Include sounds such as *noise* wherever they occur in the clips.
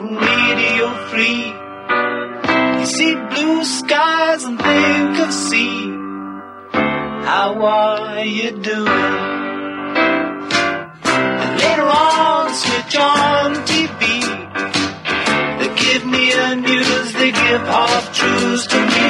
radio free. You see blue skies and think of sea. How are you doing? And later on, switch on TV. They give me the news, they give half truths to me.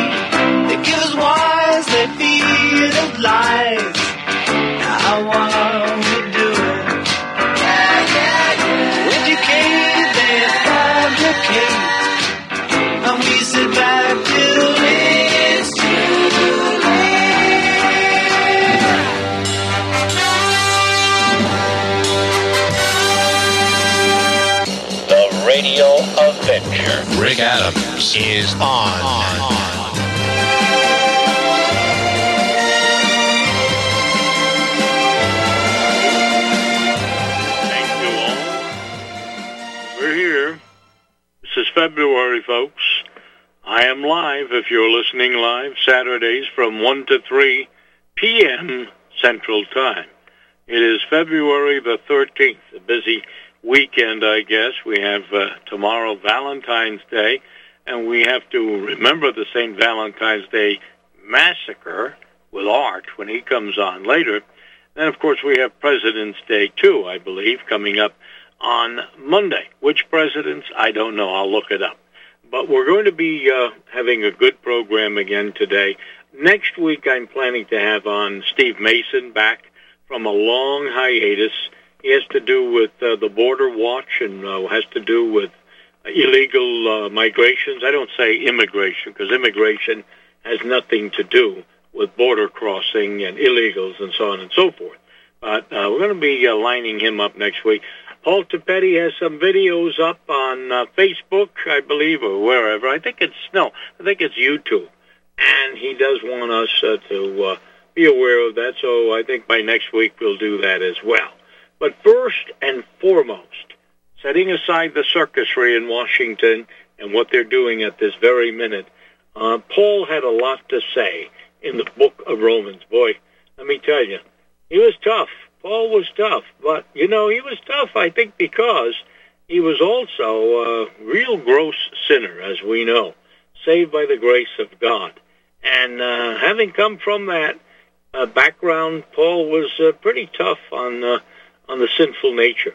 Is on. Thank you all. We're here. This is February, folks. I am live if you're listening live Saturdays from 1 to 3 p.m. Central Time. It is February the 13th, a busy weekend, I guess. We have uh, tomorrow Valentine's Day, and we have to remember the St. Valentine's Day massacre with Art when he comes on later. Then, of course, we have President's Day, too, I believe, coming up on Monday. Which presidents? I don't know. I'll look it up. But we're going to be uh, having a good program again today. Next week, I'm planning to have on Steve Mason back from a long hiatus. He has to do with uh, the border watch and uh, has to do with illegal uh, migrations. I don't say immigration because immigration has nothing to do with border crossing and illegals and so on and so forth. But uh, we're going to be uh, lining him up next week. Paul Tapetti has some videos up on uh, Facebook, I believe, or wherever. I think it's no, I think it's YouTube, and he does want us uh, to uh, be aware of that. So I think by next week we'll do that as well. But first and foremost, setting aside the circusry in Washington and what they're doing at this very minute, uh, Paul had a lot to say in the book of Romans. Boy, let me tell you, he was tough. Paul was tough, but you know he was tough. I think because he was also a real gross sinner, as we know, saved by the grace of God. And uh, having come from that uh, background, Paul was uh, pretty tough on uh, on the sinful nature,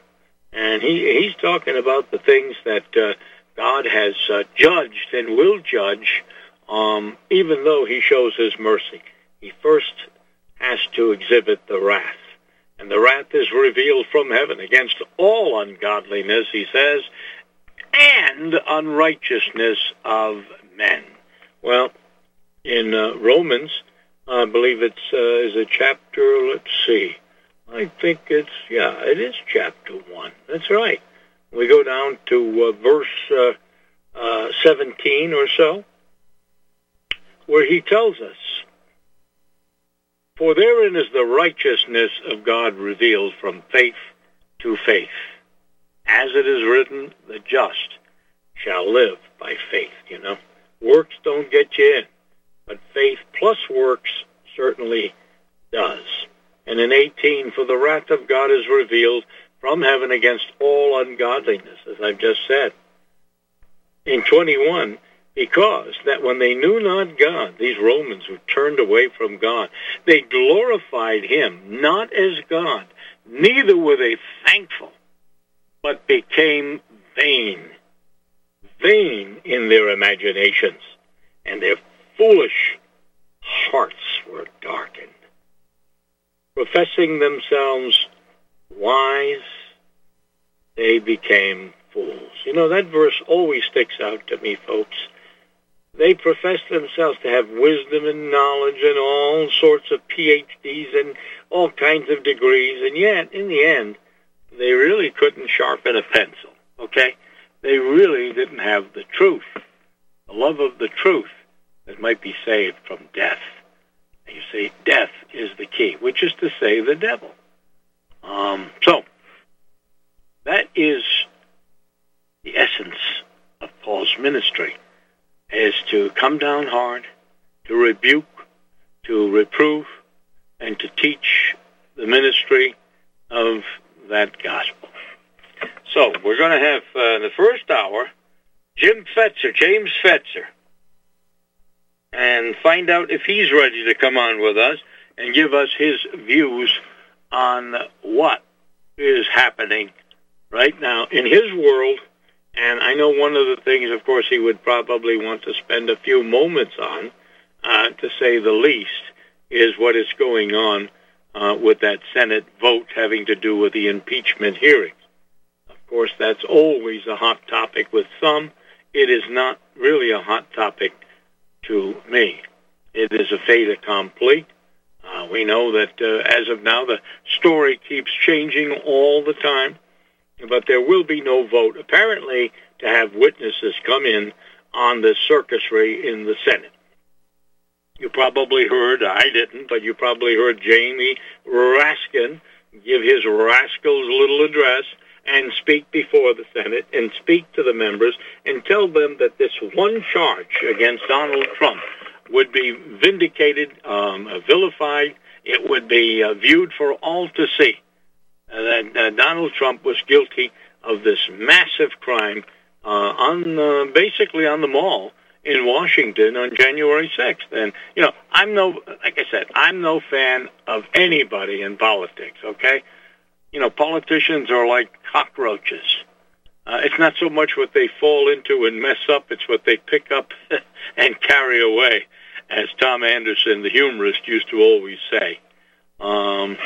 and he he's talking about the things that uh, God has uh, judged and will judge, um, even though He shows His mercy. He first has to exhibit the wrath. And the wrath is revealed from heaven against all ungodliness, he says, and unrighteousness of men. Well, in uh, Romans, I believe it's uh, is a chapter. Let's see. I think it's yeah, it is chapter one. That's right. We go down to uh, verse uh, uh, seventeen or so, where he tells us, "For therein is the righteousness of God revealed from faith to faith, as it is written, the just shall live by faith." You know, works don't get you in but faith plus works certainly. And in 18, for the wrath of God is revealed from heaven against all ungodliness, as I've just said. In 21, because that when they knew not God, these Romans who turned away from God, they glorified him not as God, neither were they thankful, but became vain, vain in their imaginations, and their foolish hearts were darkened. Professing themselves wise, they became fools. You know, that verse always sticks out to me, folks. They profess themselves to have wisdom and knowledge and all sorts of PhDs and all kinds of degrees, and yet, in the end, they really couldn't sharpen a pencil, okay? They really didn't have the truth, the love of the truth that might be saved from death. You see, death is the key, which is to say the devil. Um, so, that is the essence of Paul's ministry, is to come down hard, to rebuke, to reprove, and to teach the ministry of that gospel. So we're going to have uh, the first hour Jim Fetzer, James Fetzer, and find out if he's ready to come on with us and give us his views on what is happening right now in his world. And I know one of the things, of course, he would probably want to spend a few moments on, uh, to say the least, is what is going on uh, with that Senate vote having to do with the impeachment hearings. Of course, that's always a hot topic with some. It is not really a hot topic to me. It is a fait accompli. Uh, we know that uh, as of now, the story keeps changing all the time, but there will be no vote, apparently, to have witnesses come in on this circusry in the Senate. You probably heard, I didn't, but you probably heard Jamie Raskin give his rascals little address and speak before the Senate and speak to the members and tell them that this one charge against Donald Trump would be vindicated, um, vilified. It would be uh, viewed for all to see uh, that uh, Donald Trump was guilty of this massive crime uh, on uh, basically on the mall in Washington on January 6th. And, you know, I'm no, like I said, I'm no fan of anybody in politics, okay? You know, politicians are like cockroaches. Uh, it's not so much what they fall into and mess up, it's what they pick up *laughs* and carry away, as Tom Anderson, the humorist, used to always say. Um,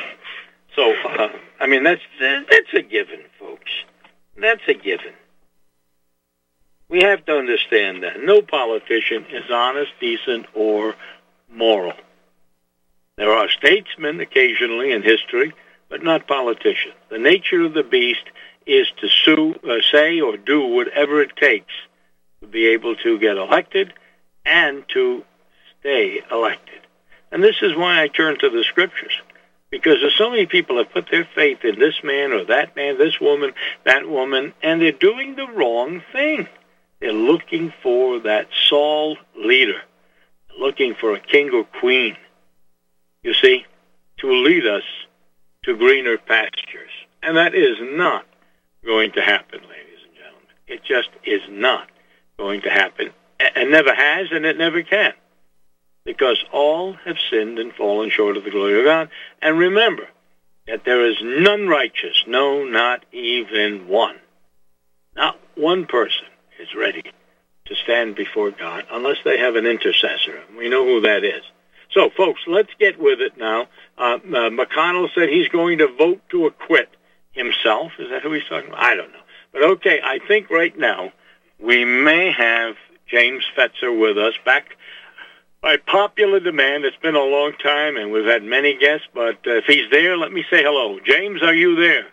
so, uh, I mean, that's, that's a given, folks. That's a given. We have to understand that no politician is honest, decent, or moral. There are statesmen occasionally in history, but not politicians. The nature of the beast is to sue, uh, say or do whatever it takes to be able to get elected and to stay elected. And this is why I turn to the scriptures. Because there's so many people have put their faith in this man or that man, this woman, that woman, and they're doing the wrong thing. They're looking for that Saul leader, looking for a king or queen, you see, to lead us to greener pastures. And that is not going to happen, ladies and gentlemen. It just is not going to happen. And never has, and it never can. Because all have sinned and fallen short of the glory of God. And remember that there is none righteous, no, not even one. Not one person is ready to stand before God unless they have an intercessor. We know who that is. So, folks, let's get with it now. Uh, uh, McConnell said he's going to vote to acquit himself. Is that who he's talking about? I don't know. But okay, I think right now we may have James Fetzer with us back by popular demand. It's been a long time, and we've had many guests. But uh, if he's there, let me say hello. James, are you there?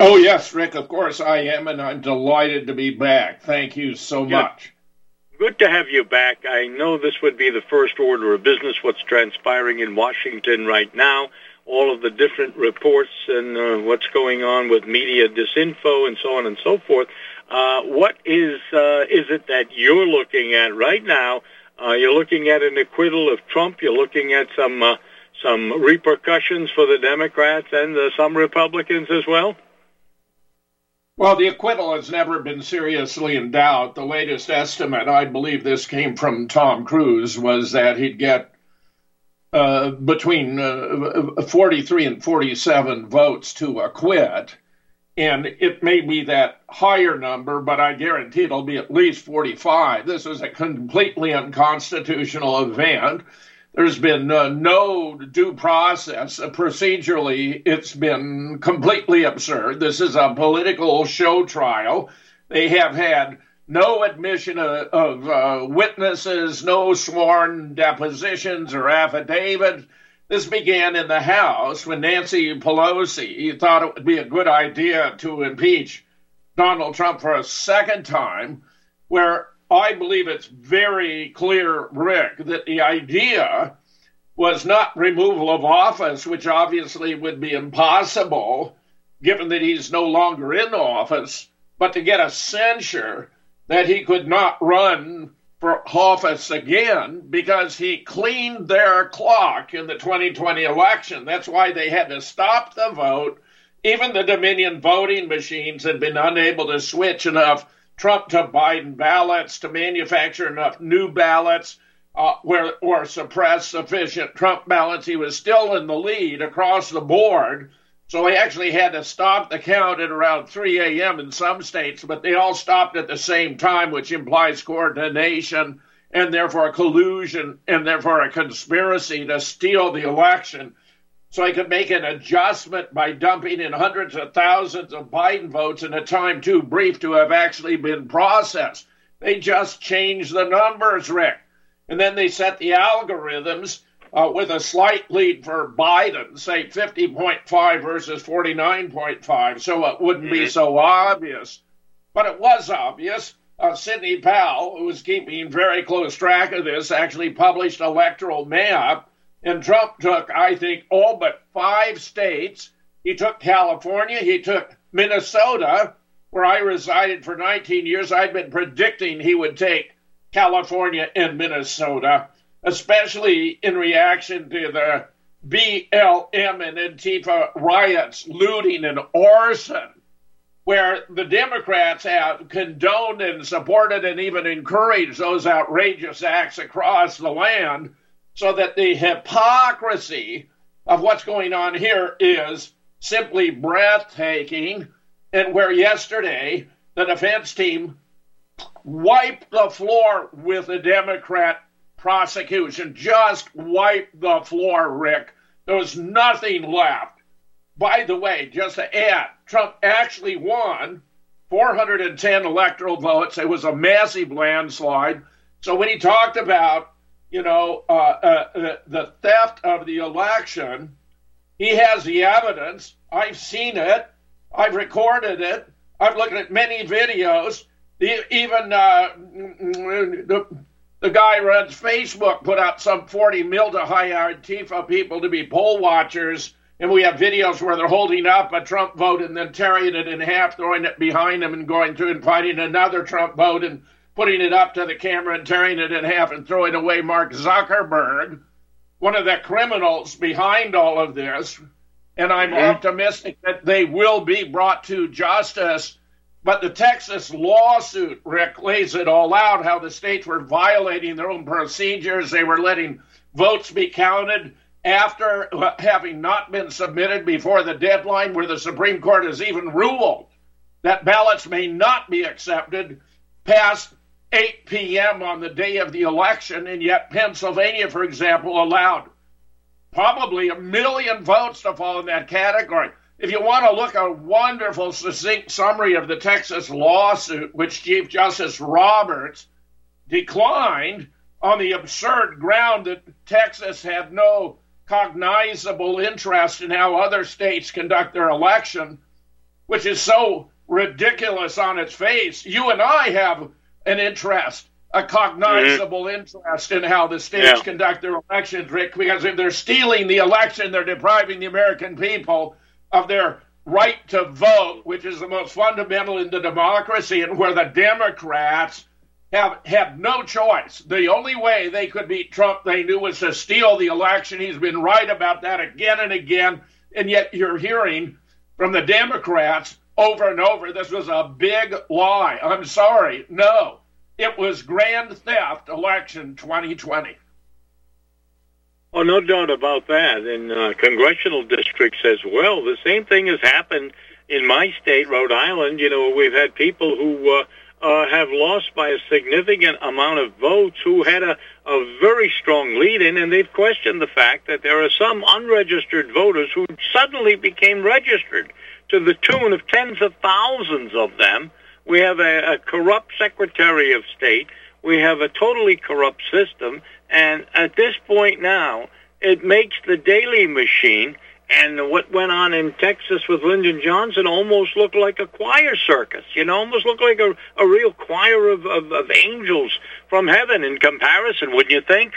Oh, yes, Rick, of course I am, and I'm delighted to be back. Thank you so Good. much. Good to have you back. I know this would be the first order of business, what's transpiring in Washington right now, all of the different reports and uh, what's going on with media disinfo and so on and so forth. Uh, what is uh, is it that you're looking at right now? Uh, you're looking at an acquittal of Trump. You're looking at some uh, some repercussions for the Democrats and uh, some Republicans as well. Well, the acquittal has never been seriously in doubt. The latest estimate, I believe this came from Ted Cruz, was that he'd get uh, between uh, 43 and 47 votes to acquit. And it may be that higher number, but I guarantee it'll be at least 45. This is a completely unconstitutional event. There's been uh, no due process. Procedurally, it's been completely absurd. This is a political show trial. They have had no admission of, of uh, witnesses, no sworn depositions or affidavits. This began in the House when Nancy Pelosi thought it would be a good idea to impeach Donald Trump for a second time, where I believe it's very clear, Rick, that the idea was not removal of office, which obviously would be impossible given that he's no longer in office, but to get a censure that he could not run for office again because he cleaned their clock in the 2020 election. That's why they had to stop the vote even the Dominion voting machines had been unable to switch enough Trump to Biden ballots to manufacture enough new ballots uh, where, or suppress sufficient Trump ballots. He was still in the lead across the board. So he actually had to stop the count at around 3 a.m. in some states, but they all stopped at the same time, which implies coordination and therefore collusion and therefore a conspiracy to steal the election. So he could make an adjustment by dumping in hundreds of thousands of Biden votes in a time too brief to have actually been processed. They just changed the numbers, Rick. And then they set the algorithms uh, with a slight lead for Biden, say 50.5 versus 49.5, so it wouldn't be mm-hmm. so obvious. But it was obvious. Uh, Sidney Powell, who was keeping very close track of this, actually published electoral map, and Trump took, I think, all but five states. He took California, he took Minnesota, where I resided for 19 years. I'd been predicting he would take California and Minnesota especially in reaction to the BLM and Antifa riots, looting, and arson, where the Democrats have condoned and supported and even encouraged those outrageous acts across the land, so that the hypocrisy of what's going on here is simply breathtaking. And where yesterday the defense team wiped the floor with the Democrat prosecution just wiped the floor, Rick. There was nothing left. By the way, just to add, Trump actually won 410 electoral votes. It was a massive landslide. So when he talked about, you know, uh, uh, the theft of the election, he has the evidence. I've seen it. I've recorded it. I've looked at many videos. Even uh, the the guy runs Facebook, put out some 40 mil to hire Antifa people to be poll watchers. And we have videos where they're holding up a Trump vote and then tearing it in half, throwing it behind them and going through and finding another Trump vote and putting it up to the camera and tearing it in half and throwing away Mark Zuckerberg, one of the criminals behind all of this. And I'm mm-hmm. optimistic that they will be brought to justice but the Texas lawsuit, Rick, lays it all out how the states were violating their own procedures. They were letting votes be counted after having not been submitted before the deadline, where the Supreme Court has even ruled that ballots may not be accepted past 8 p.m. on the day of the election. And yet, Pennsylvania, for example, allowed probably a million votes to fall in that category. If you want to look at a wonderful, succinct summary of the Texas lawsuit, which Chief Justice Roberts declined on the absurd ground that Texas had no cognizable interest in how other states conduct their election, which is so ridiculous on its face. You and I have an interest, a cognizable mm-hmm. interest in how the states yeah. conduct their elections, Rick, because if they're stealing the election, they're depriving the American people of their right to vote, which is the most fundamental in the democracy, and where the Democrats have had no choice. The only way they could beat Trump, they knew, was to steal the election. He's been right about that again and again. And yet you're hearing from the Democrats over and over this was a big lie. I'm sorry. No, it was grand theft election 2020. Oh, no doubt about that. In uh, congressional districts as well, the same thing has happened in my state, Rhode Island. You know, we've had people who uh, uh, have lost by a significant amount of votes who had a, a very strong lead in, and they've questioned the fact that there are some unregistered voters who suddenly became registered to the tune of tens of thousands of them. We have a, a corrupt Secretary of State. We have a totally corrupt system, and at this point now, it makes the Daley machine and what went on in Texas with Lyndon Johnson almost look like a choir circus. You know, almost look like a, a real choir of, of, of angels from heaven in comparison, wouldn't you think?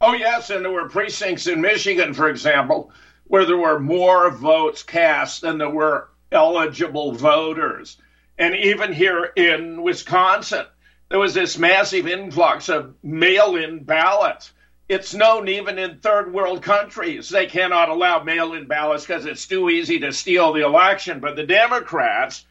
Oh, yes. And there were precincts in Michigan, for example, where there were more votes cast than there were eligible voters. And even here in Wisconsin, there was this massive influx of mail in ballots. it's known even in third world countries they cannot allow mail in ballots because it's too easy to steal the election. But the Democrats,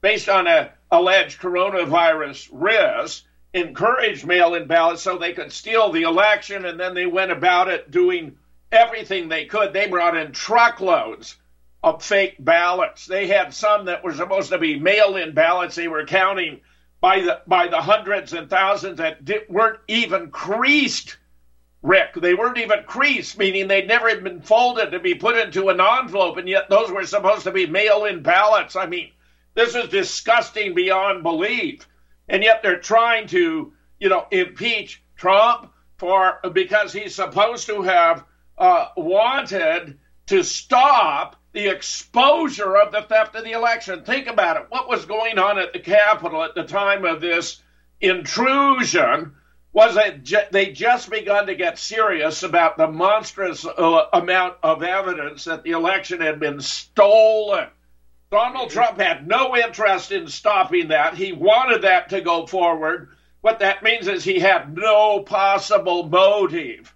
based on a alleged coronavirus risk, encouraged mail in ballots so they could steal the election. And then they went about it doing everything they could. They brought in truckloads of fake ballots. They had some that were supposed to be mail in ballots. They were counting by the by the hundreds and thousands that weren't even creased Rick. They weren't even creased, meaning they'd never been folded to be put into an envelope, and yet those were supposed to be mail in ballots. I mean, this is disgusting beyond belief. And yet they're trying to, you know, impeach Trump for because he's supposed to have uh, wanted to stop the exposure of the theft of the election. Think about it. What was going on at the Capitol at the time of this intrusion? was that they just begun to get serious about the monstrous uh, amount of evidence that the election had been stolen. Donald mm-hmm. Trump had no interest in stopping that. He wanted that to go forward. What that means is he had no possible motive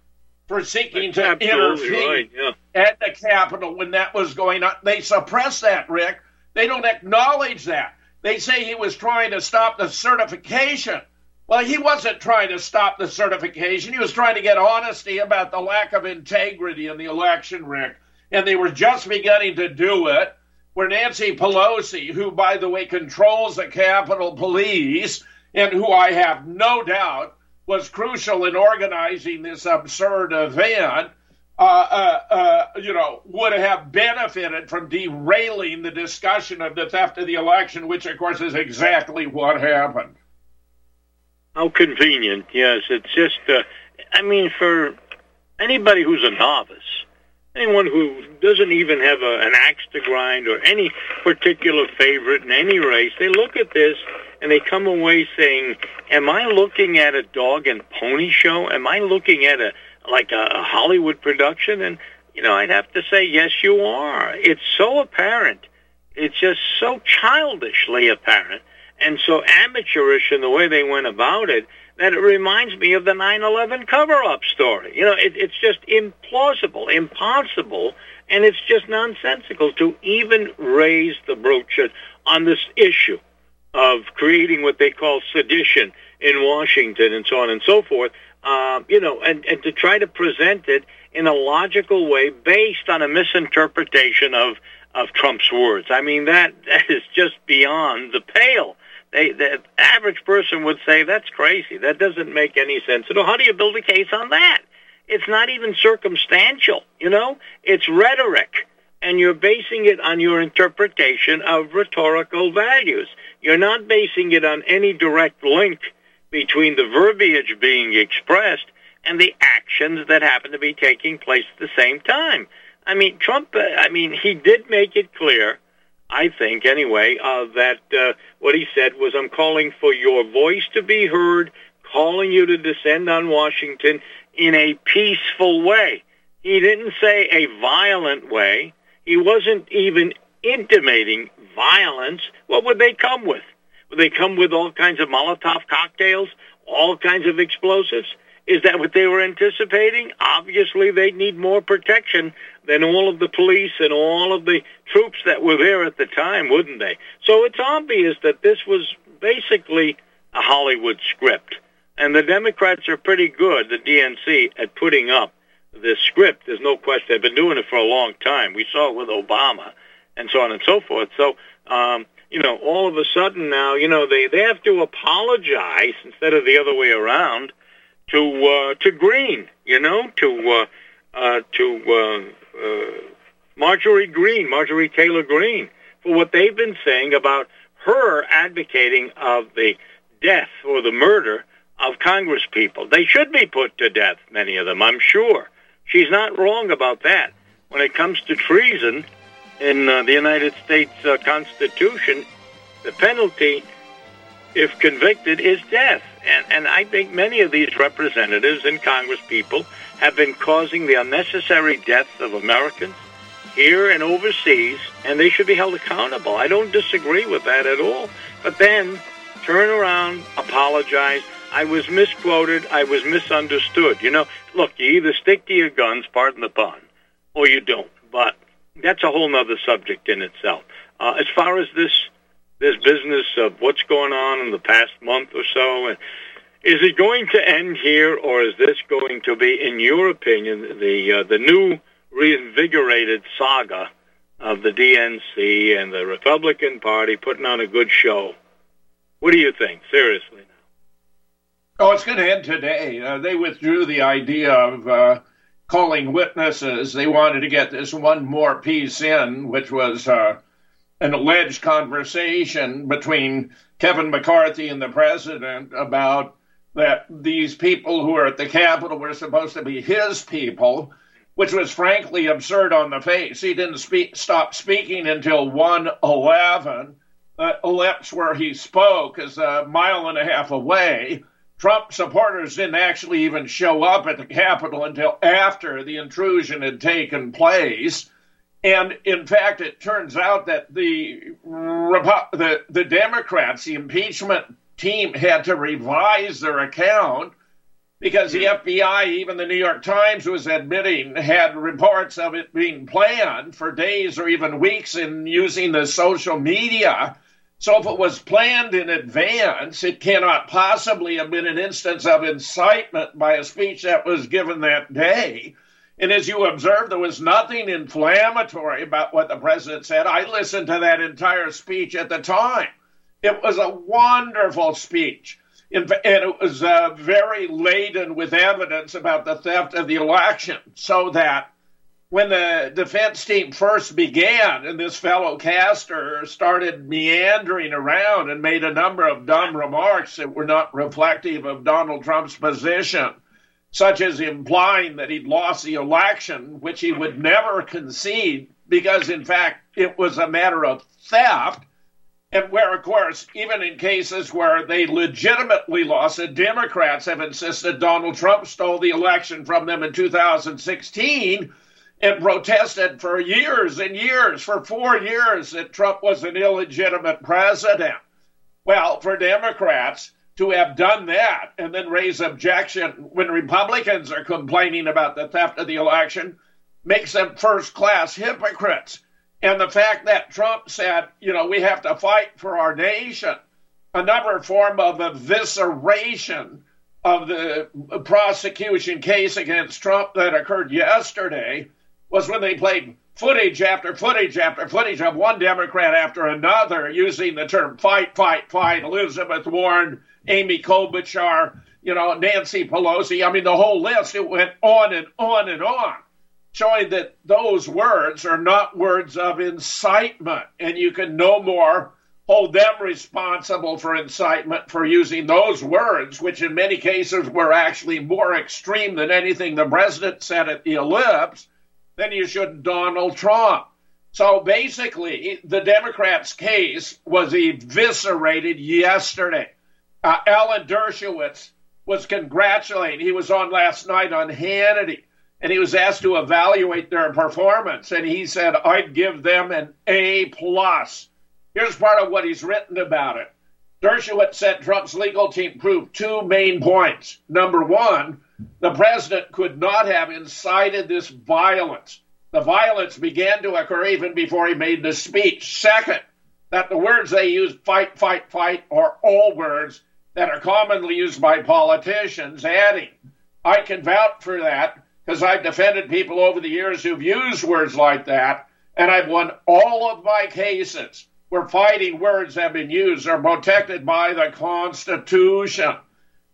for seeking to intervene right, yeah. at the Capitol when that was going on. They suppress that, Rick. They don't acknowledge that. They say he was trying to stop the certification well, he wasn't trying to stop the certification. He was trying to get honesty about the lack of integrity in the election, Rick. And they were just beginning to do it where Nancy Pelosi, who, by the way, controls the Capitol Police, and who I have no doubt was crucial in organizing this absurd event, uh, uh, uh, you know, would have benefited from derailing the discussion of the theft of the election, which, of course, is exactly what happened. How convenient. Yes, it's just, uh, I mean, for anybody who's a novice, anyone who doesn't even have a, an axe to grind or any particular favorite in any race, they look at this and they come away saying, "Am I looking at a dog and pony show? Am I looking at a like a, Hollywood production?" And you know, I'd have to say, "Yes, you are." It's so apparent. It's just so childishly apparent and so amateurish in the way they went about it that it reminds me of the 9/11 cover-up story. You know, it, it's just implausible, impossible, and it's just nonsensical to even raise the brooch on this issue of creating what they call sedition in Washington and so on and so forth. Uh, you know, and, and to try to present it in a logical way based on a misinterpretation of of Trump's words. I mean, that *laughs* that is just beyond the pale. They, the average person would say that's crazy. That doesn't make any sense. So how do you build a case on that? It's not even circumstantial, you know? It's rhetoric. And you're basing it on your interpretation of rhetorical values. You're not basing it on any direct link between the verbiage being expressed and the actions that happen to be taking place at the same time. I mean, Trump, uh, I mean, he did make it clear I think anyway, uh, that uh, what he said was, I'm calling for your voice to be heard, calling you to descend on Washington in a peaceful way. He didn't say a violent way. He wasn't even intimating violence. What would they come with? Would they come with all kinds of Molotov cocktails, all kinds of explosives? Is that what they were anticipating? Obviously, they need more protection than all of the police and all of the troops that were there at the time, wouldn't they? So it's obvious that this was basically a Hollywood script. And the Democrats are pretty good, the DNC, at putting up this script. There's no question. They've been doing it for a long time. We saw it with Obama and so on and so forth. So, um, you know, all of a sudden now, you know, they, they have to apologize instead of the other way around to uh, to Greene, you know, to uh, uh, to uh, uh, Marjorie Greene, Marjorie Taylor Greene, for what they've been saying about her advocating of the death or the murder of Congress people. They should be put to death, many of them, I'm sure. She's not wrong about that. When it comes to treason in uh, the United States uh, Constitution, the penalty, if convicted, is death. And, and I think many of these representatives and Congress people have been causing the unnecessary deaths of Americans here and overseas, and they should be held accountable. I don't disagree with that at all. But then turn around, apologize. I was misquoted. I was misunderstood. You know, look, you either stick to your guns, pardon the pun, or you don't. But that's a whole other subject in itself. Uh, as far as this this business of what's going on in the past month or so, and is it going to end here, or is this going to be, in your opinion, the uh, the new reinvigorated saga of the DNC and the Republican Party putting on a good show? What do you think, seriously? Oh, it's going to end today. Uh, they withdrew the idea of uh, calling witnesses. They wanted to get this one more piece in, which was uh, an alleged conversation between Kevin McCarthy and the president about that these people who are at the Capitol were supposed to be his people, which was frankly absurd on the face. He didn't speak, stop speaking until 111. Uh, ellipse where he spoke is a mile and a half away. Trump supporters didn't actually even show up at the Capitol until after the intrusion had taken place. And in fact, it turns out that the, the, the Democrats, the impeachment team, had to revise their account because the FBI, even the New York Times, was admitting had reports of it being planned for days or even weeks in using the social media so if it was planned in advance, it cannot possibly have been an instance of incitement by a speech that was given that day. And as you observed, there was nothing inflammatory about what the president said. I listened to that entire speech at the time. It was a wonderful speech. and it was uh, very laden with evidence about the theft of the election, so that when the defense team first began and this fellow Castor started meandering around and made a number of dumb remarks that were not reflective of Donald Trump's position, such as implying that he'd lost the election, which he would never concede because, in fact, it was a matter of theft. And where, of course, even in cases where they legitimately lost, the Democrats have insisted Donald Trump stole the election from them in 2016 and protested for years and years, for four years, that Trump was an illegitimate president. Well, for Democrats to have done that and then raise objection when Republicans are complaining about the theft of the election makes them first class hypocrites. And the fact that Trump said, you know, we have to fight for our nation, another form of evisceration of the prosecution case against Trump that occurred yesterday was when they played footage after footage after footage of one Democrat after another using the term fight, fight, fight, Elizabeth Warren, Amy Klobuchar, you know, Nancy Pelosi. I mean, the whole list, it went on and on and on, showing that those words are not words of incitement. And you can no more hold them responsible for incitement for using those words, which in many cases were actually more extreme than anything the president said at the ellipse than you should Donald Trump. So basically, the Democrats' case was eviscerated yesterday. Uh, Alan Dershowitz was congratulating. He was on last night on Hannity, and he was asked to evaluate their performance, and he said, "I'd give them an A plus." Here's part of what he's written about it. Dershowitz said Trump's legal team proved two main points. Number one, the president could not have incited this violence. The violence began to occur even before he made the speech. Second, that the words they use, fight, fight, fight, are all words that are commonly used by politicians, adding, I can vouch for that because I've defended people over the years who've used words like that, and I've won all of my cases where fighting words have been used are protected by the Constitution.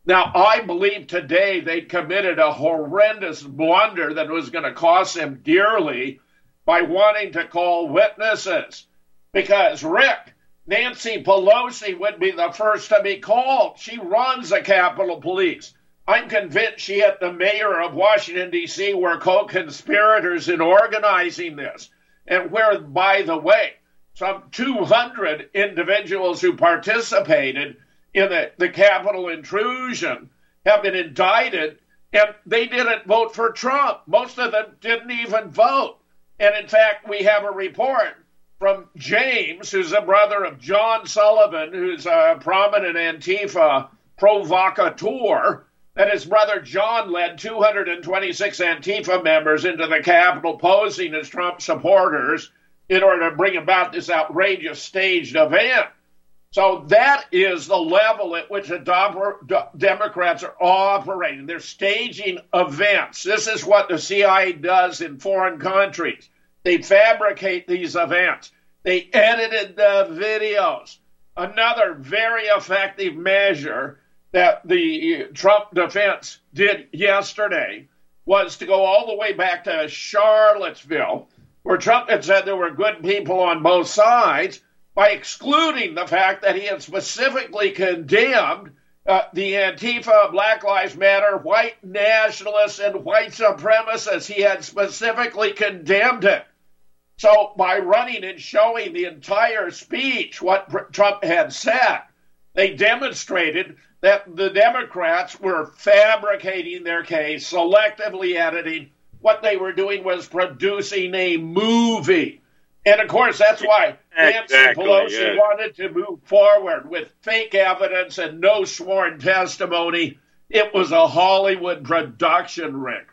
Now, I believe today they committed a horrendous blunder that was going to cost them dearly by wanting to call witnesses. Because, Rick, Nancy Pelosi would be the first to be called. She runs the Capitol Police. I'm convinced she and the mayor of Washington, D.C. were co conspirators in organizing this. And where, by the way, some 200 individuals who participated in the, the Capitol intrusion have been indicted, and they didn't vote for Trump. Most of them didn't even vote. And in fact, we have a report from James, who's a brother of John Sullivan, who's a prominent Antifa provocateur that his brother John led 226 Antifa members into the Capitol posing as Trump supporters in order to bring about this outrageous staged event. So that is the level at which the Democrats are operating. They're staging events. This is what the CIA does in foreign countries. They fabricate these events. They edited the videos. Another very effective measure that the Trump defense did yesterday was to go all the way back to Charlottesville, where Trump had said there were good people on both sides by excluding the fact that he had specifically condemned uh, the Antifa, Black Lives Matter, white nationalists, and white supremacists. He had specifically condemned it. So, by running and showing the entire speech, what Trump had said, they demonstrated that the Democrats were fabricating their case, selectively editing. What they were doing was producing a movie. And of course, that's why Nancy exactly, Pelosi wanted to move forward with fake evidence and no sworn testimony. It was a Hollywood production, Rick.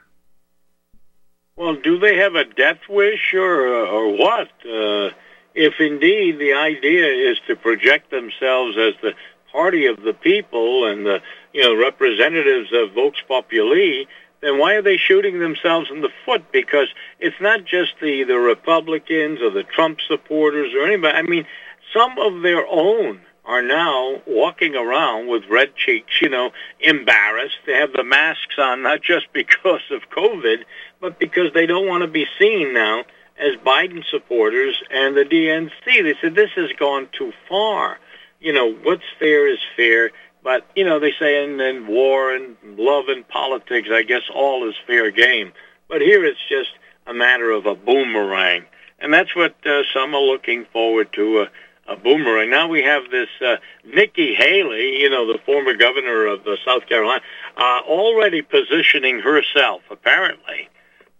Well, do they have a death wish or or what? Uh, if indeed the idea is to project themselves as the party of the people and the you know representatives of Vox Populi, then why are they shooting themselves in the foot? Because it's not just the the Republicans or the Trump supporters or anybody. I mean, some of their own are now walking around with red cheeks, you know, embarrassed. They have the masks on not just *laughs* because of COVID, but because they don't want to be seen now as Biden supporters and the DNC. They said this has gone too far you know, what's fair is fair. But, you know, they say in, in war and love and politics, I guess all is fair game. But here it's just a matter of a boomerang. And that's what uh, some are looking forward to, uh, a boomerang. Now we have this uh, Nikki Haley, you know, the former governor of uh, South Carolina, uh, already positioning herself, apparently,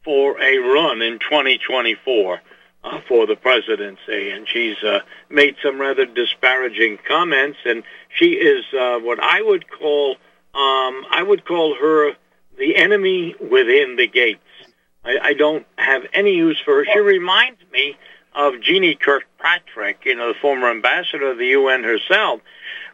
for a run in 2024 uh, for the presidency, and she's uh, made some rather disparaging comments. And she is uh, what I would call um, I would call her the enemy within the gates. I, I don't have any use for her. She reminds me of Jeannie Kirkpatrick, you know, the former ambassador of the UN herself,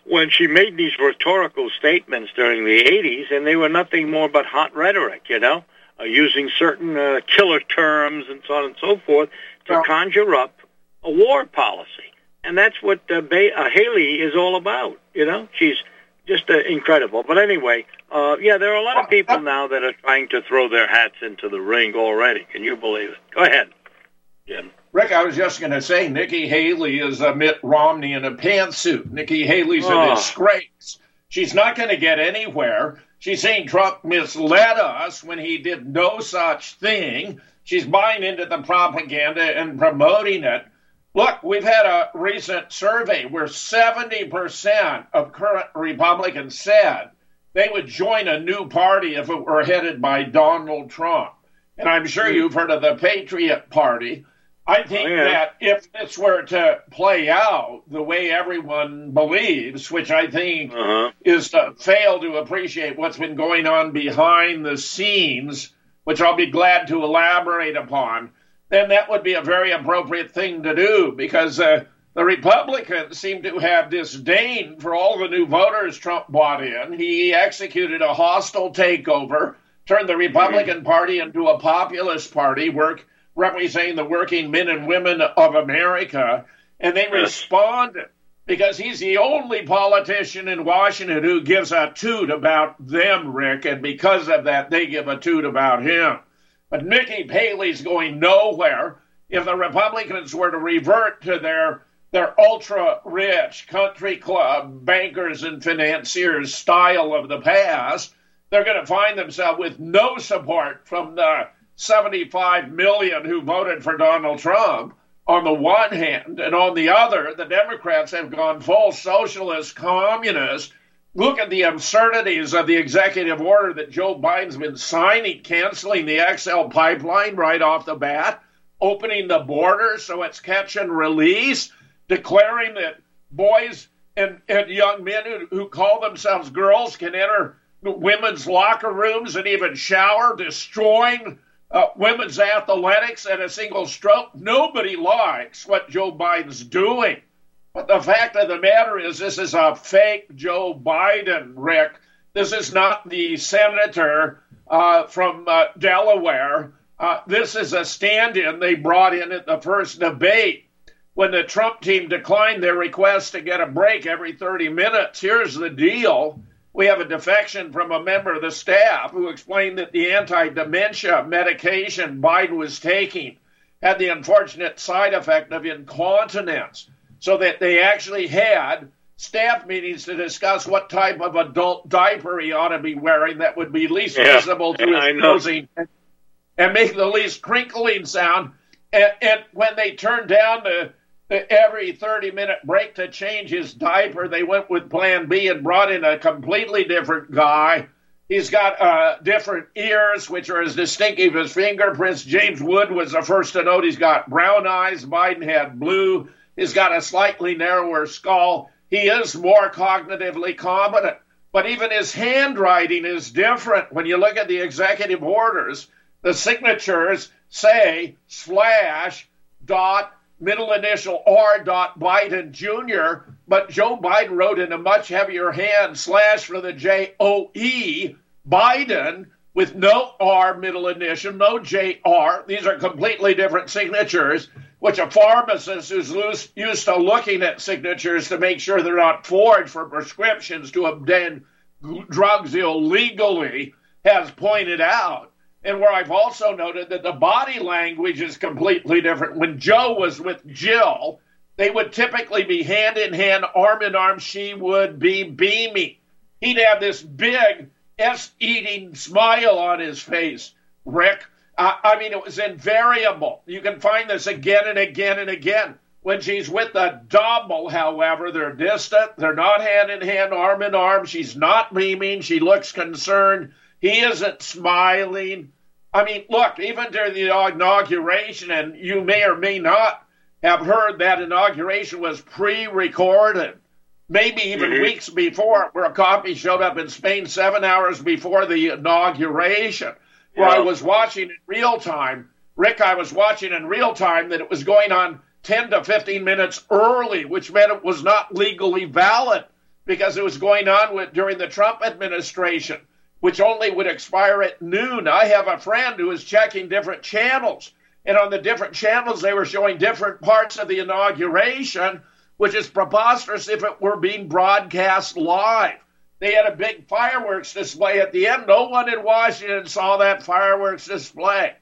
when she made these rhetorical statements during the 80s, and they were nothing more but hot rhetoric, you know, uh, using certain uh, killer terms and so on and so forth to conjure up a war policy. And that's what uh, ba- uh, Haley is all about. You know, she's just uh, incredible. But anyway, uh, yeah, there are a lot of people now that are trying to throw their hats into the ring already. Can you believe it? Go ahead, Jim. Rick, I was just going to say Nikki Haley is a Mitt Romney in a pantsuit. Nikki Haley's oh. a disgrace. She's not going to get anywhere. She's saying Trump misled us when he did no such thing. She's buying into the propaganda and promoting it. Look, we've had a recent survey where 70% of current Republicans said they would join a new party if it were headed by Donald Trump. And I'm sure hmm. you've heard of the Patriot Party. I think oh, yeah. that if this were to play out the way everyone believes, which I think uh-huh. is to fail to appreciate what's been going on behind the scenes which I'll be glad to elaborate upon, then that would be a very appropriate thing to do because uh, the Republicans seem to have disdain for all the new voters Trump brought in. He executed a hostile takeover, turned the Republican Party into a populist party, work representing the working men and women of America, and they responded because he's the only politician in Washington who gives a toot about them, Rick, and because of that, they give a toot about him. But Nikki Haley's going nowhere. If the Republicans were to revert to their their ultra rich country club bankers and financiers style of the past, they're going to find themselves with no support from the 75 million who voted for Donald Trump on the one hand, and on the other, the Democrats have gone full socialist, communist. Look at the absurdities of the executive order that Joe Biden's been signing, canceling the XL pipeline right off the bat, opening the border so it's catch and release, declaring that boys and, and young men who, who call themselves girls can enter women's locker rooms and even shower, destroying uh, women's athletics at a single stroke. Nobody likes what Joe Biden's doing. But the fact of the matter is, this is a fake Joe Biden, Rick. This is not the senator uh, from uh, Delaware. Uh, this is a stand in they brought in at the first debate when the Trump team declined their request to get a break every 30 minutes. Here's the deal we have a defection from a member of the staff who explained that the anti dementia medication Biden was taking had the unfortunate side effect of incontinence, so that they actually had staff meetings to discuss what type of adult diaper he ought to be wearing that would be least yeah, visible to his nosing and make the least crinkling sound. And, and when they turned down the every 30 minute break to change his diaper. They went with plan B and brought in a completely different guy. He's got uh, different ears, which are as distinctive as fingerprints. James Wood was the first to note he's got brown eyes. Biden had blue. He's got a slightly narrower skull. He is more cognitively competent. But even his handwriting is different. When you look at the executive orders, the signatures say slash dot middle initial R. Dot Biden Jr., but Joe Biden wrote in a much heavier hand slash for the J O E Biden with no R middle initial, no J R. These are completely different signatures, which a pharmacist who's used to looking at signatures to make sure they're not forged for prescriptions to obtain drugs illegally has pointed out and where I've also noted that the body language is completely different. When Joe was with Jill, they would typically be hand in hand, arm in arm. She would be beaming. He'd have this big S eating smile on his face, Rick. Uh, I mean, it was invariable. You can find this again and again and again. When she's with a double, however, they're distant. They're not hand in hand, arm in arm. She's not beaming. She looks concerned. He isn't smiling. I mean, look, even during the inauguration, and you may or may not have heard that inauguration was pre recorded, maybe even mm-hmm. weeks before, where a copy showed up in Spain seven hours before the inauguration, where yeah. I was watching in real time. Rick, I was watching in real time that it was going on 10 to 15 minutes early, which meant it was not legally valid because it was going on with, during the Trump administration which only would expire at noon. I have a friend who is checking different channels, and on the different channels, they were showing different parts of the inauguration, which is preposterous if it were being broadcast live. They had a big fireworks display at the end. No one in Washington saw that fireworks display.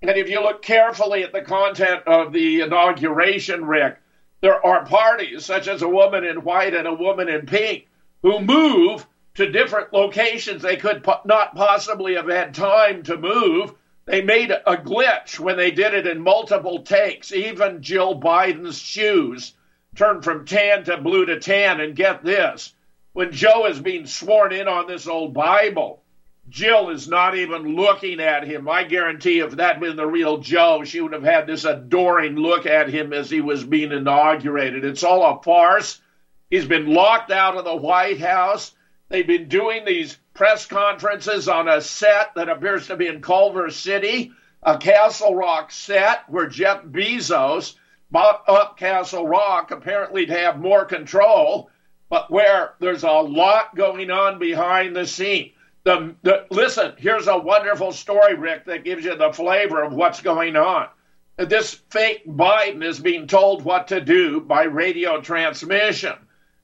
And if you look carefully at the content of the inauguration, Rick, there are parties such as a woman in white and a woman in pink who move to different locations they could po- not possibly have had time to move. They made a glitch when they did it in multiple takes. Even Jill Biden's shoes turned from tan to blue to tan. And get this when Joe is being sworn in on this old Bible, Jill is not even looking at him. I guarantee if that had been the real Joe, she would have had this adoring look at him as he was being inaugurated. It's all a farce. He's been locked out of the White House. They've been doing these press conferences on a set that appears to be in Culver City, a Castle Rock set where Jeff Bezos bought up Castle Rock apparently to have more control, but where there's a lot going on behind the scene. The, the, listen, here's a wonderful story, Rick, that gives you the flavor of what's going on. This fake Biden is being told what to do by radio transmission.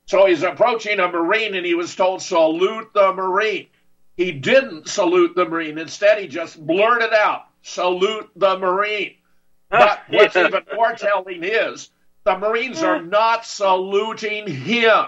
So he's approaching a Marine and he was told, salute the Marine. He didn't salute the Marine. Instead, he just blurted out, salute the Marine. Ah. But what's *laughs* even more telling is the Marines are ah. not saluting him.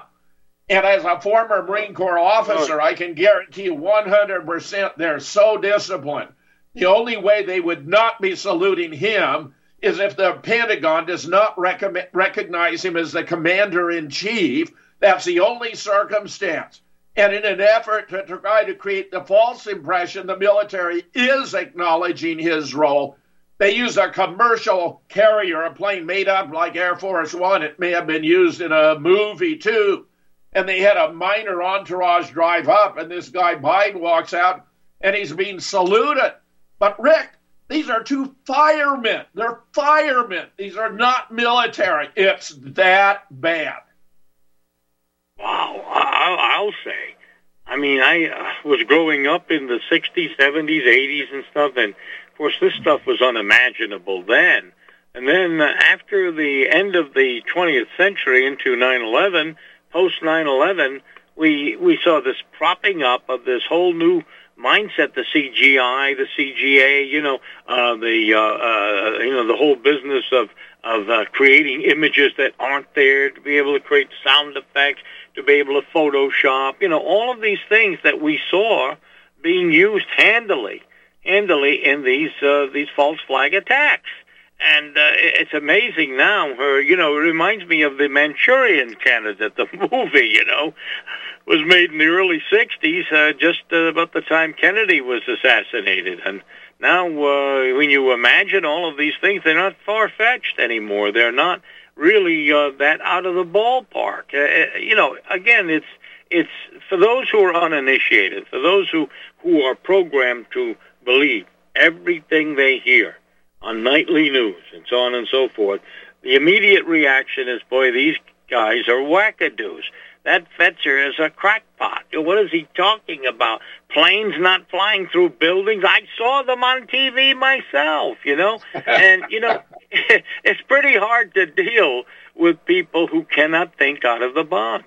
And as a former Marine Corps officer, oh. I can guarantee you 100% they're so disciplined. The only way they would not be saluting him is if the Pentagon does not rec- recognize him as the commander in chief that's the only circumstance. And in an effort to try to create the false impression the military is acknowledging his role, they use a commercial carrier, a plane made up like Air Force One. It may have been used in a movie too. And they had a minor entourage drive up, and this guy Biden walks out and he's being saluted. But Rick, these are two firemen. They're firemen. These are not military. It's that bad. Wow, I'll say. I mean, I uh, was growing up in the 60s, 70s, 80s, and stuff, and of course, this stuff was unimaginable then. And then uh, after the end of the 20th century into 9/11, post 9/11, we we saw this propping up of this whole new mindset, the CGI, the CGA, you know, uh, the uh, uh, you know the whole business of of uh, creating images that aren't there, to be able to create sound effects, to be able to Photoshop, you know, all of these things that we saw being used handily, handily in these uh, these false flag attacks. And uh, it's amazing now. Her, you know, it reminds me of the Manchurian Candidate, *laughs* the movie. You know, was made in the early '60s, uh, just uh, about the time Kennedy was assassinated. And now, uh, when you imagine all of these things, they're not far fetched anymore. They're not really uh, that out of the ballpark. Uh, uh, you know, again, it's it's for those who are uninitiated, for those who who are programmed to believe everything they hear on nightly news and so on and so forth, the immediate reaction is, boy, these guys are wackadoos. That Fetzer is a crackpot. What is he talking about? Planes not flying through buildings? I saw them on TV myself, you know? *laughs* And, you know, *laughs* it's pretty hard to deal with people who cannot think out of the box.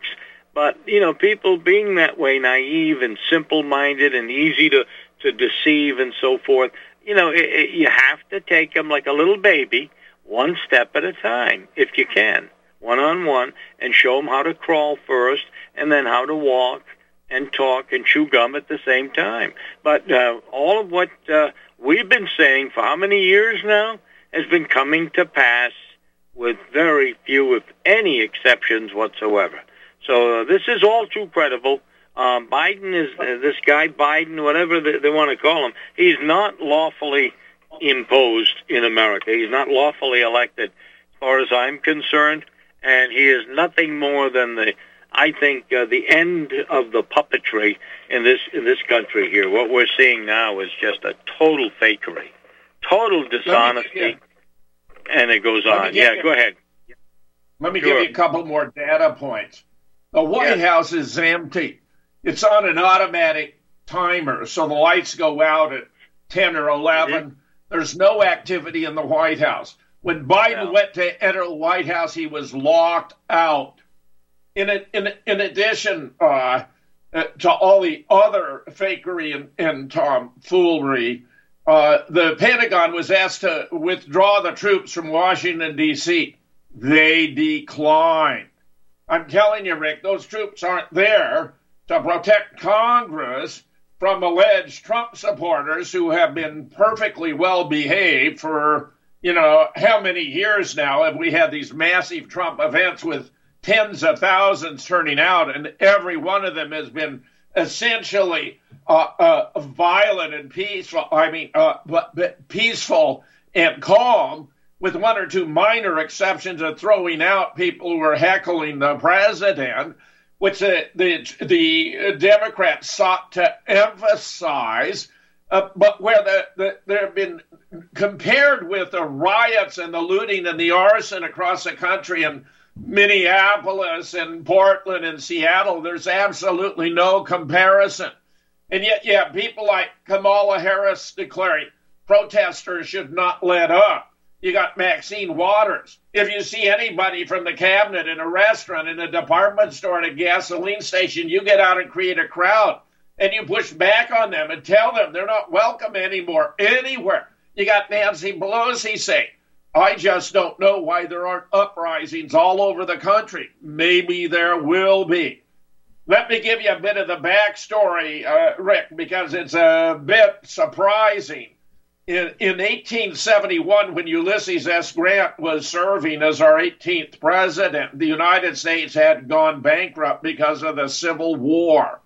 But, you know, people being that way, naive and simple-minded and easy to, to deceive and so forth, you know, it, it, you have to take them like a little baby, one step at a time, if you can, one on one, and show them how to crawl first, and then how to walk and talk and chew gum at the same time. But uh, all of what uh, we've been saying for how many years now has been coming to pass with very few, if any, exceptions whatsoever. So uh, this is all too credible. Um, Biden is uh, this guy Biden, whatever they, they want to call him. He's not lawfully imposed in America. He's not lawfully elected, as far as I'm concerned, and he is nothing more than the. I think uh, the end of the puppetry in this in this country here. What we're seeing now is just a total fakery, total dishonesty, and it goes on. Yeah, you, go ahead. Let me sure. give you a couple more data points. The White House is empty. It's on an automatic timer, so the lights go out at 10 or 11. Mm-hmm. There's no activity in the White House. When Biden yeah. went to enter the White House, he was locked out. In, in, in addition uh, uh, to all the other fakery and, and tomfoolery, uh, the Pentagon was asked to withdraw the troops from Washington, D.C. They declined. I'm telling you, Rick, those troops aren't there to protect Congress from alleged Trump supporters who have been perfectly well behaved for, you know, how many years now have we had these massive Trump events with tens of thousands turning out, and every one of them has been essentially uh, uh, violent and peaceful. I mean, uh, but, but peaceful and calm, with one or two minor exceptions of throwing out people who are heckling the president which the, the, the Democrats sought to emphasize, uh, but where the, the, there have been compared with the riots and the looting and the arson across the country in Minneapolis and Portland and Seattle, there's absolutely no comparison. And yet, yeah, people like Kamala Harris declaring protesters should not let up. You got Maxine Waters. If you see anybody from the cabinet in a restaurant, in a department store, in a gasoline station, you get out and create a crowd and you push back on them and tell them they're not welcome anymore anywhere. You got Nancy Pelosi saying, I just don't know why there aren't uprisings all over the country. Maybe there will be. Let me give you a bit of the backstory, uh, Rick, because it's a bit surprising in, in 1871, when Ulysses S. Grant was serving as our 18th president, the United States had gone bankrupt because of the Civil War.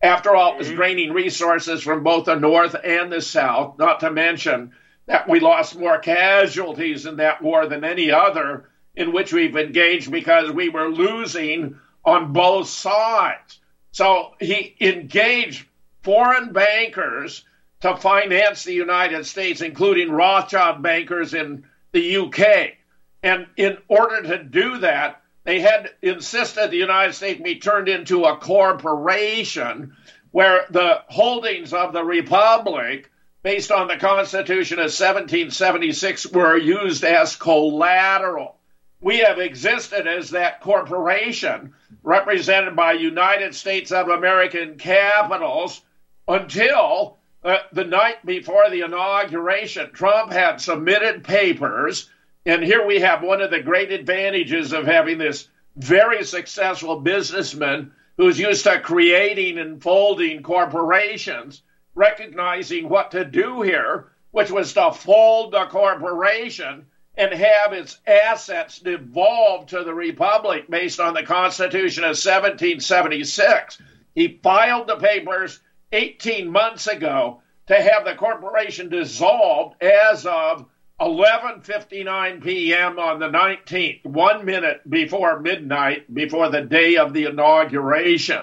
After all, it was mm-hmm. draining resources from both the North and the South, not to mention that we lost more casualties in that war than any other in which we've engaged because we were losing on both sides. So he engaged foreign bankers to finance the United States, including Rothschild bankers in the UK. And in order to do that, they had insisted the United States be turned into a corporation where the holdings of the Republic, based on the Constitution of 1776, were used as collateral. We have existed as that corporation represented by United States of American capitals until uh, the night before the inauguration. Trump had submitted papers and here we have one of the great advantages of having this very successful businessman who's used to creating and folding corporations, recognizing what to do here, which was to fold the corporation and have its assets devolved to the Republic based on the Constitution of 1776. He filed the papers 18 months ago to have the corporation dissolved as of 11:59 p.m. on the 19th, 1 minute before midnight before the day of the inauguration.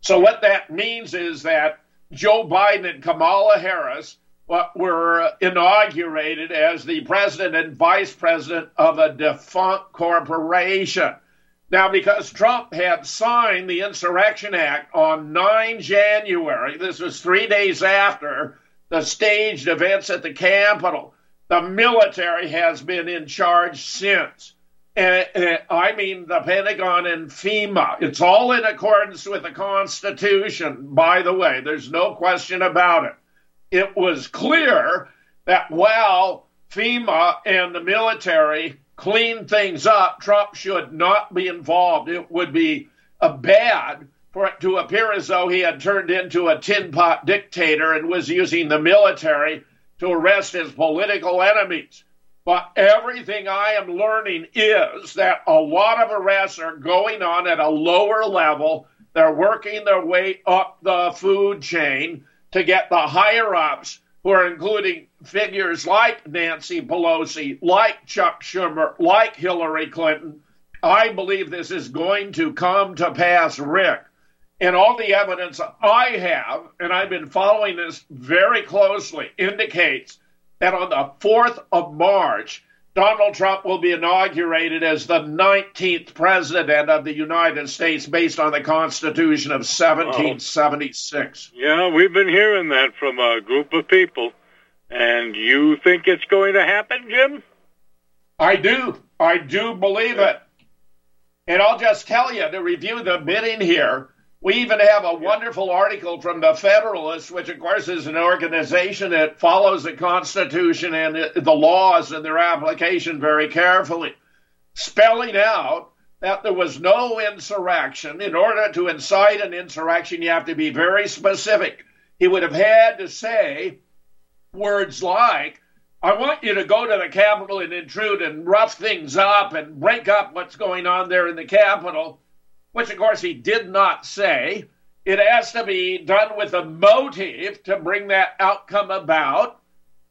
So what that means is that Joe Biden and Kamala Harris uh, were inaugurated as the president and vice president of a defunct corporation. Now, because Trump had signed the Insurrection Act on 9 January, this was three days after the staged events at the Capitol, the military has been in charge since. And, and, I mean the Pentagon and FEMA. It's all in accordance with the Constitution, by the way. There's no question about it. It was clear that while FEMA and the military clean things up, Trump should not be involved. It would be bad for it to appear as though he had turned into a tin pot dictator and was using the military to arrest his political enemies. But everything I am learning is that a lot of arrests are going on at a lower level. They're working their way up the food chain to get the higher ups, who are including figures like Nancy Pelosi, like Chuck Schumer, like Hillary Clinton. I believe this is going to come to pass, Rick. And all the evidence I have, and I've been following this very closely, indicates that on the 4th of March, Donald Trump will be inaugurated as the 19th president of the United States based on the Constitution of 1776. Yeah, we've been hearing that from a group of people. And you think it's going to happen, Jim? I do. I do believe it. And I'll just tell you to review the bidding here. We even have a wonderful article from the Federalist, which, of course, is an organization that follows the Constitution and the laws and their application very carefully, spelling out that there was no insurrection. In order to incite an insurrection, you have to be very specific. He would have had to say words like, I want you to go to the Capitol and intrude and rough things up and break up what's going on there in the Capitol which of course he did not say. It has to be done with a motive to bring that outcome about.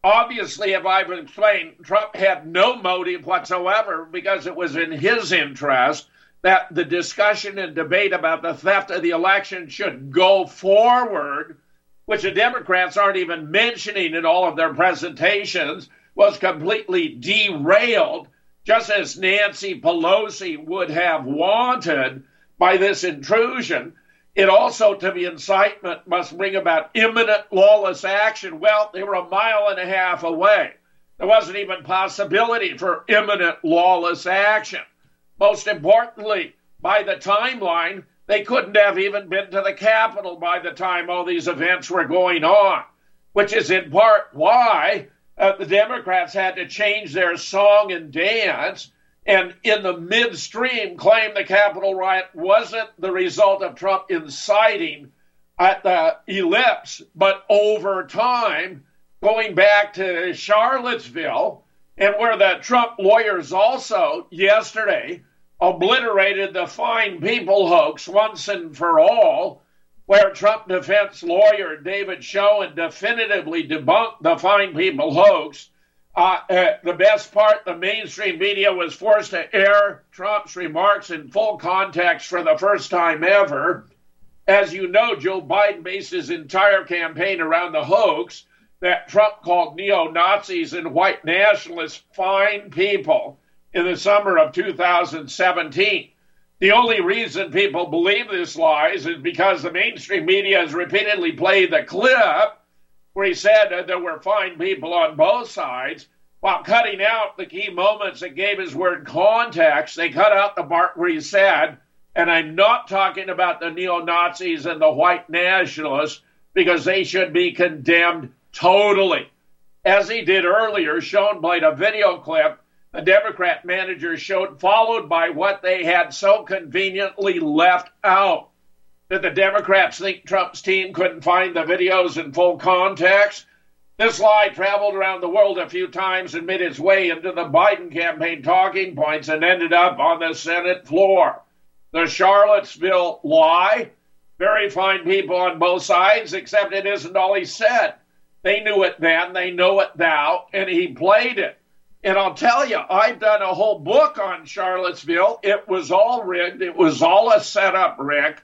Obviously, if I've explained, Trump had no motive whatsoever because it was in his interest that the discussion and debate about the theft of the election should go forward, which the Democrats aren't even mentioning in all of their presentations, was completely derailed, just as Nancy Pelosi would have wanted by this intrusion. It also, to be incitement, must bring about imminent lawless action. Well, they were a mile and a half away. There wasn't even possibility for imminent lawless action. Most importantly, by the timeline, they couldn't have even been to the Capitol by the time all these events were going on, which is in part why uh, the Democrats had to change their song and dance and in the midstream claim the Capitol riot wasn't the result of Trump inciting at the ellipse, but over time, going back to Charlottesville, and where the Trump lawyers also yesterday obliterated the fine people hoax once and for all, where Trump defense lawyer David Schoen definitively debunked the fine people hoax Uh, uh, the best part, the mainstream media was forced to air Trump's remarks in full context for the first time ever. As you know, Joe Biden based his entire campaign around the hoax that Trump called neo Nazis and white nationalists fine people in the summer of 2017. The only reason people believe this lies is because the mainstream media has repeatedly played the clip where he said that there were fine people on both sides while cutting out the key moments that gave his word context. They cut out the part where he said, and I'm not talking about the neo Nazis and the white nationalists because they should be condemned totally. As he did earlier, shown by a video clip the Democrat manager showed, followed by what they had so conveniently left out. Did the Democrats think Trump's team couldn't find the videos in full context? This lie traveled around the world a few times and made its way into the Biden campaign talking points and ended up on the Senate floor. The Charlottesville lie, very fine people on both sides, except it isn't all he said. They knew it then, they know it now, and he played it. And I'll tell you, I've done a whole book on Charlottesville. It was all rigged. It was all a setup, Rick.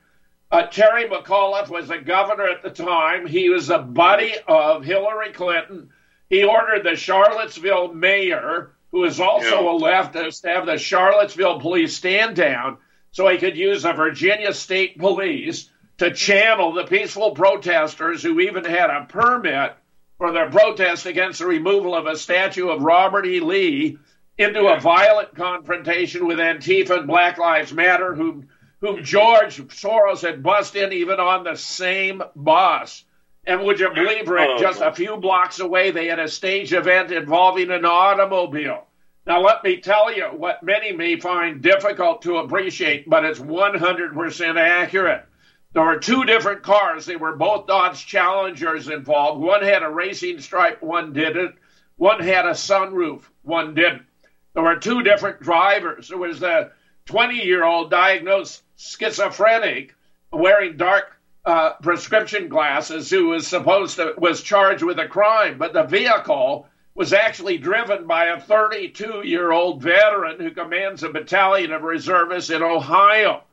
Uh, Terry McAuliffe was the governor at the time. He was a buddy of Hillary Clinton. He ordered the Charlottesville mayor, who is also yeah. a leftist, to have the Charlottesville police stand down so he could use the Virginia State Police to channel the peaceful protesters who even had a permit for their protest against the removal of a statue of Robert E. Lee into a violent confrontation with Antifa and Black Lives Matter, whom, whom George Soros had bussed in even on the same bus. And would you believe, Rick, oh, just a oh. few blocks away, they had a stage event involving an automobile. Now, let me tell you what many may find difficult to appreciate, but it's 100% accurate. There were two different cars. They were both Dodge Challengers involved. One had a racing stripe, one didn't. One had a sunroof, one didn't. There were two different drivers. There was the 20 year old diagnosed schizophrenic wearing dark uh, prescription glasses who was supposed to was charged with a crime, but the vehicle was actually driven by a 32 year old veteran who commands a battalion of reservists in Ohio.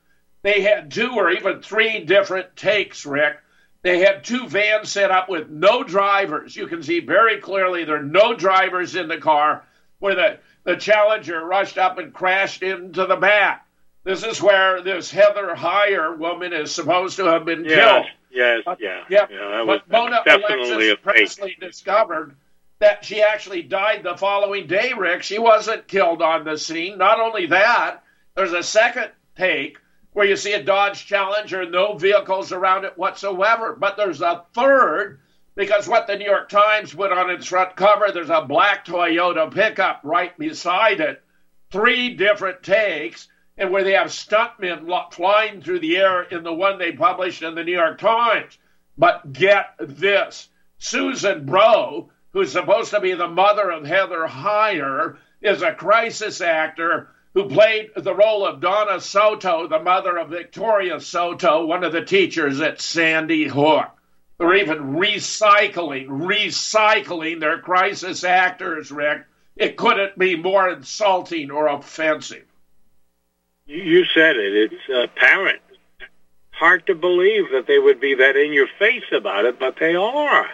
They had two or even three different takes, Rick. They had two vans set up with no drivers. You can see very clearly there are no drivers in the car where the, the Challenger rushed up and crashed into the back. This is where this Heather Heyer woman is supposed to have been yes, killed. Yes, but, yeah. yeah, yeah but Mona Alexis Presley discovered that she actually died the following day, Rick. She wasn't killed on the scene. Not only that, there's a second take where you see a Dodge Challenger, no vehicles around it whatsoever. But there's a third, because what the New York Times put on its front cover, there's a black Toyota pickup right beside it. Three different takes, and where they have stuntmen flying through the air in the one they published in the New York Times. But get this Susan Bro, who's supposed to be the mother of Heather Heyer, is a crisis actor who played the role of Donna Soto, the mother of Victoria Soto, one of the teachers at Sandy Hook. They're even recycling, recycling their crisis actors, Rick. It couldn't be more insulting or offensive. You said it. It's apparent. Hard to believe that they would be that in your face about it, but they are.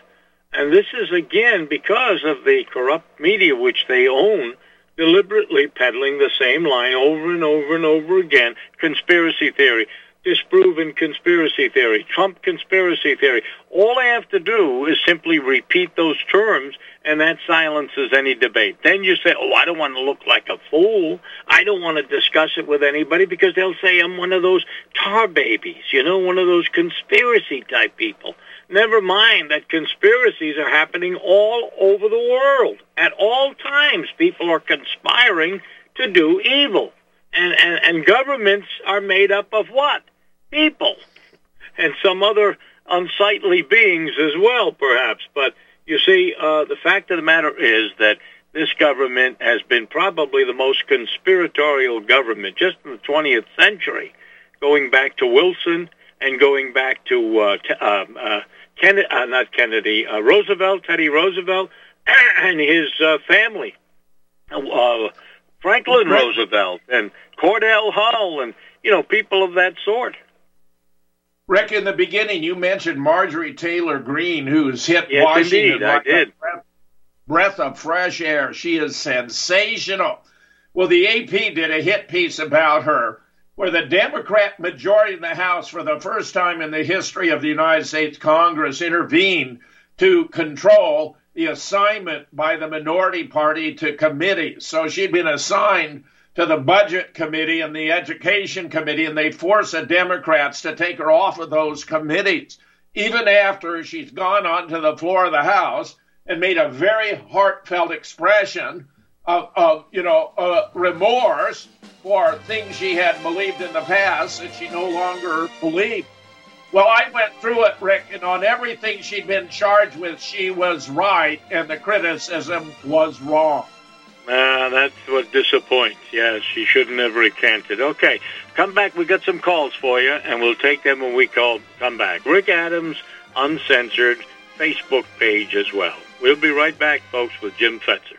And this is, again, because of the corrupt media which they own deliberately peddling the same line over and over and over again. Conspiracy theory, disproven conspiracy theory, Trump conspiracy theory. All I have to do is simply repeat those terms and that silences any debate. Then you say, oh, I don't want to look like a fool. I don't want to discuss it with anybody because they'll say I'm one of those tar babies, you know, one of those conspiracy type people. Never mind that conspiracies are happening all over the world. At all times, people are conspiring to do evil. And, and, and governments are made up of what? People. And some other unsightly beings as well, perhaps. But you see, uh, the fact of the matter is that this government has been probably the most conspiratorial government just in the 20th century, going back to Wilson and going back to uh, t- um, uh, Kennedy, uh, not Kennedy, uh, Roosevelt, Teddy Roosevelt, *clears throat* and his uh, family, uh, Franklin Roosevelt and Cordell Hull, and you know people of that sort. Rick, in the beginning, you mentioned Marjorie Taylor Greene, who's hit Yes, Washington indeed, like a did. breath, breath of fresh air. She is sensational. Well, the AP did a hit piece about her, where the Democrat majority in the House, for the first time in the history of the United States Congress, intervened to control the assignment by the minority party to committees. So she'd been assigned to the budget committee and the education committee, and they force the Democrats to take her off of those committees, even after she's gone onto the floor of the House and made a very heartfelt expression of, of you know, uh, remorse for things she had believed in the past that she no longer believed. Well, I went through it, Rick, and on everything she'd been charged with, she was right, and the criticism was wrong. Ah, that's what disappoints. Yes, she shouldn't have recanted. Okay, come back. We got some calls for you, and we'll take them when we call. Come back. Rick Adams, uncensored Facebook page as well. We'll be right back, folks, with Jim Fetzer.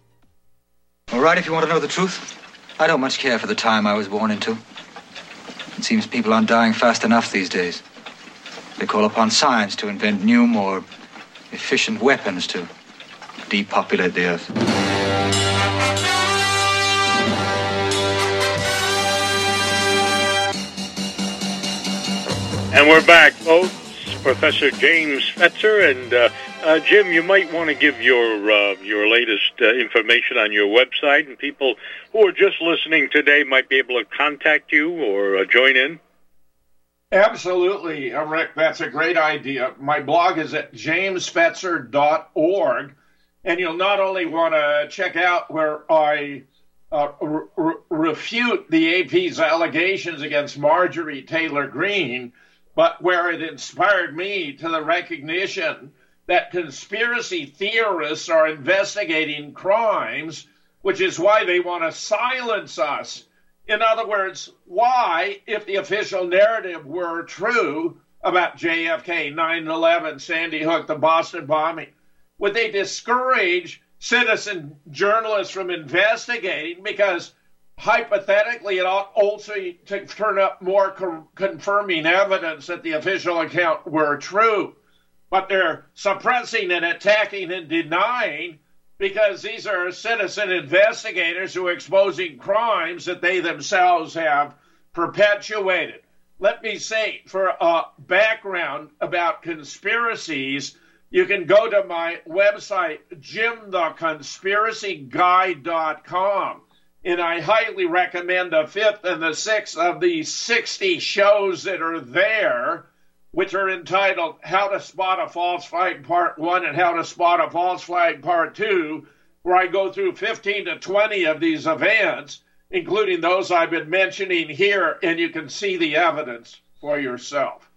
All right, if you want to know the truth, I don't much care for the time I was born into. It seems people aren't dying fast enough these days. They call upon science to invent new, more efficient weapons to depopulate the earth. And we're back, folks. Professor James Fetzer and uh, uh, Jim. You might want to give your uh, your latest uh, information on your website, and people who are just listening today might be able to contact you or uh, join in. Absolutely, Rick. That's a great idea. My blog is at jamesfetzer.org. And you'll not only want to check out where I uh, re- refute the AP's allegations against Marjorie Taylor Greene, but where it inspired me to the recognition that conspiracy theorists are investigating crimes, which is why they want to silence us. In other words, why, if the official narrative were true about JFK, 9 11, Sandy Hook, the Boston bombing, would they discourage citizen journalists from investigating because hypothetically it ought also to turn up more co- confirming evidence that the official account were true but they're suppressing and attacking and denying because these are citizen investigators who are exposing crimes that they themselves have perpetuated. Let me say, for a background about conspiracies, you can go to my website, jimtheconspiracyguy.com, and I highly recommend the fifth and the sixth of the 60 shows that are there, which are entitled How to Spot a False Flag Part 1 and How to Spot a False Flag Part 2, where I go through 15 to 20 of these events, including those I've been mentioning here, and you can see the evidence for yourself.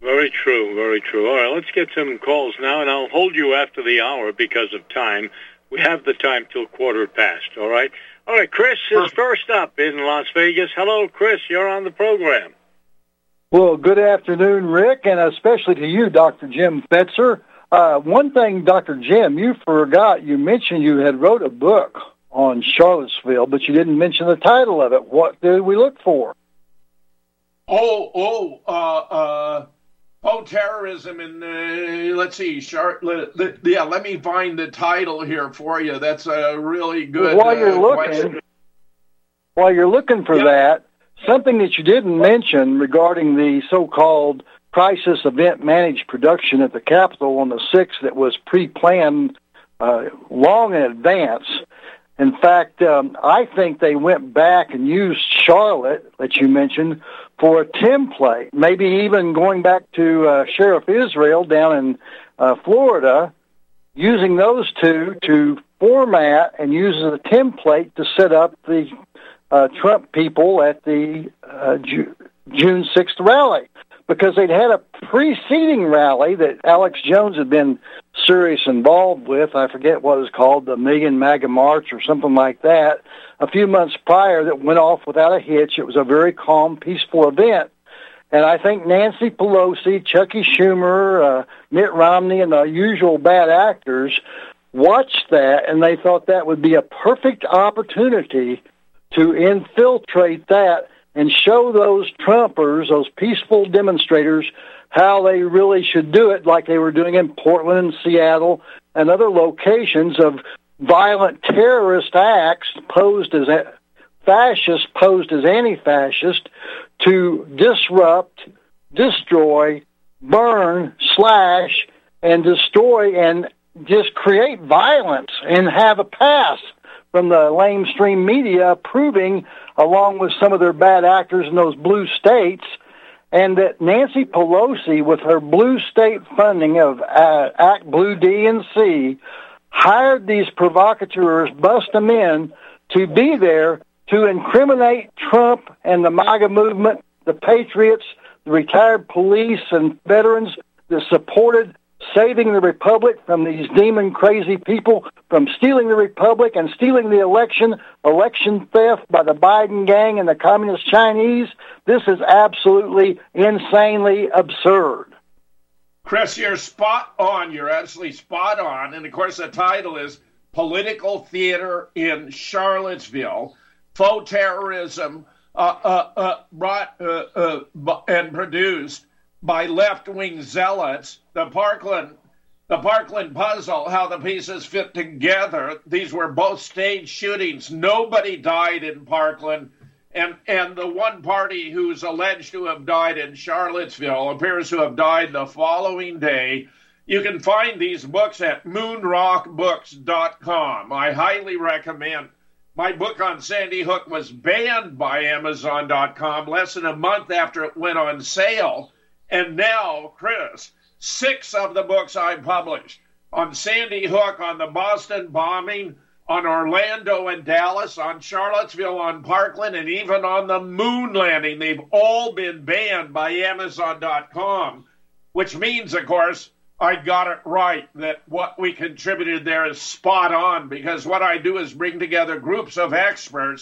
Very true, very true. All right, let's get some calls now, and I'll hold you after the hour because of time. We have the time till quarter past, all right? All right, Chris is first up in Las Vegas. Hello, Chris, you're on the program. Well, good afternoon, Rick, and especially to you, Dr. Jim Fetzer. Uh, one thing, Dr. Jim, you forgot, you mentioned you had wrote a book on Charlottesville, but you didn't mention the title of it. What did we look for? Oh, oh, uh, uh, Oh, terrorism and uh, let's see, Char- yeah. Let me find the title here for you. That's a really good. While you're uh, looking, question. while you're looking for Yeah. that, something that you didn't mention regarding the so-called crisis event managed production at the Capitol on the sixth that was pre-planned uh, long in advance. In fact, um, I think they went back and used Charlotte, that you mentioned, for a template. Maybe even going back to uh, Sheriff Israel down in uh, Florida, using those two to format and use as a template to set up the uh, Trump people at the uh, Ju- June 6th rally. Because they'd had a preceding rally that Alex Jones had been serious involved with. I forget what it was called, the Million MAGA March or something like that. A few months prior, that went off without a hitch. It was a very calm, peaceful event. And I think Nancy Pelosi, Chucky Schumer, uh, Mitt Romney, and the usual bad actors watched that and they thought that would be a perfect opportunity to infiltrate that and show those Trumpers, those peaceful demonstrators, how they really should do it, like they were doing in Portland and Seattle and other locations of violent terrorist acts posed as fascist, posed as anti-fascist, to disrupt, destroy, burn, slash, and destroy and just create violence and have a pass from the lamestream media approving, along with some of their bad actors in those blue states, and that Nancy Pelosi, with her blue state funding of uh, ActBlue D and C, hired these provocateurs, bussed them in, to be there to incriminate Trump and the MAGA movement, the patriots, the retired police and veterans that supported saving the republic from these demon crazy people from stealing the republic and stealing the election, election theft by the Biden gang and the communist Chinese. This is absolutely insanely absurd. Chris, you're spot on. You're absolutely spot on. And of course, the title is Political Theater in Charlottesville Faux Terrorism uh, uh, uh, brought uh, uh, and produced by left wing zealots. The Parkland. The Parkland puzzle, how the pieces fit together. These were both stage shootings. Nobody died in Parkland. And, and the one party who's alleged to have died in Charlottesville appears to have died the following day. You can find these books at moonrockbooks.com. I highly recommend. My book on Sandy Hook was banned by Amazon.com less than a month after it went on sale. And now, Chris, six of the books I published on Sandy Hook, on the Boston bombing, on Orlando and Dallas, on Charlottesville, on Parkland, and even on the moon landing. They've all been banned by Amazon.com, which means, of course, I got it right that what we contributed there is spot on because what I do is bring together groups of experts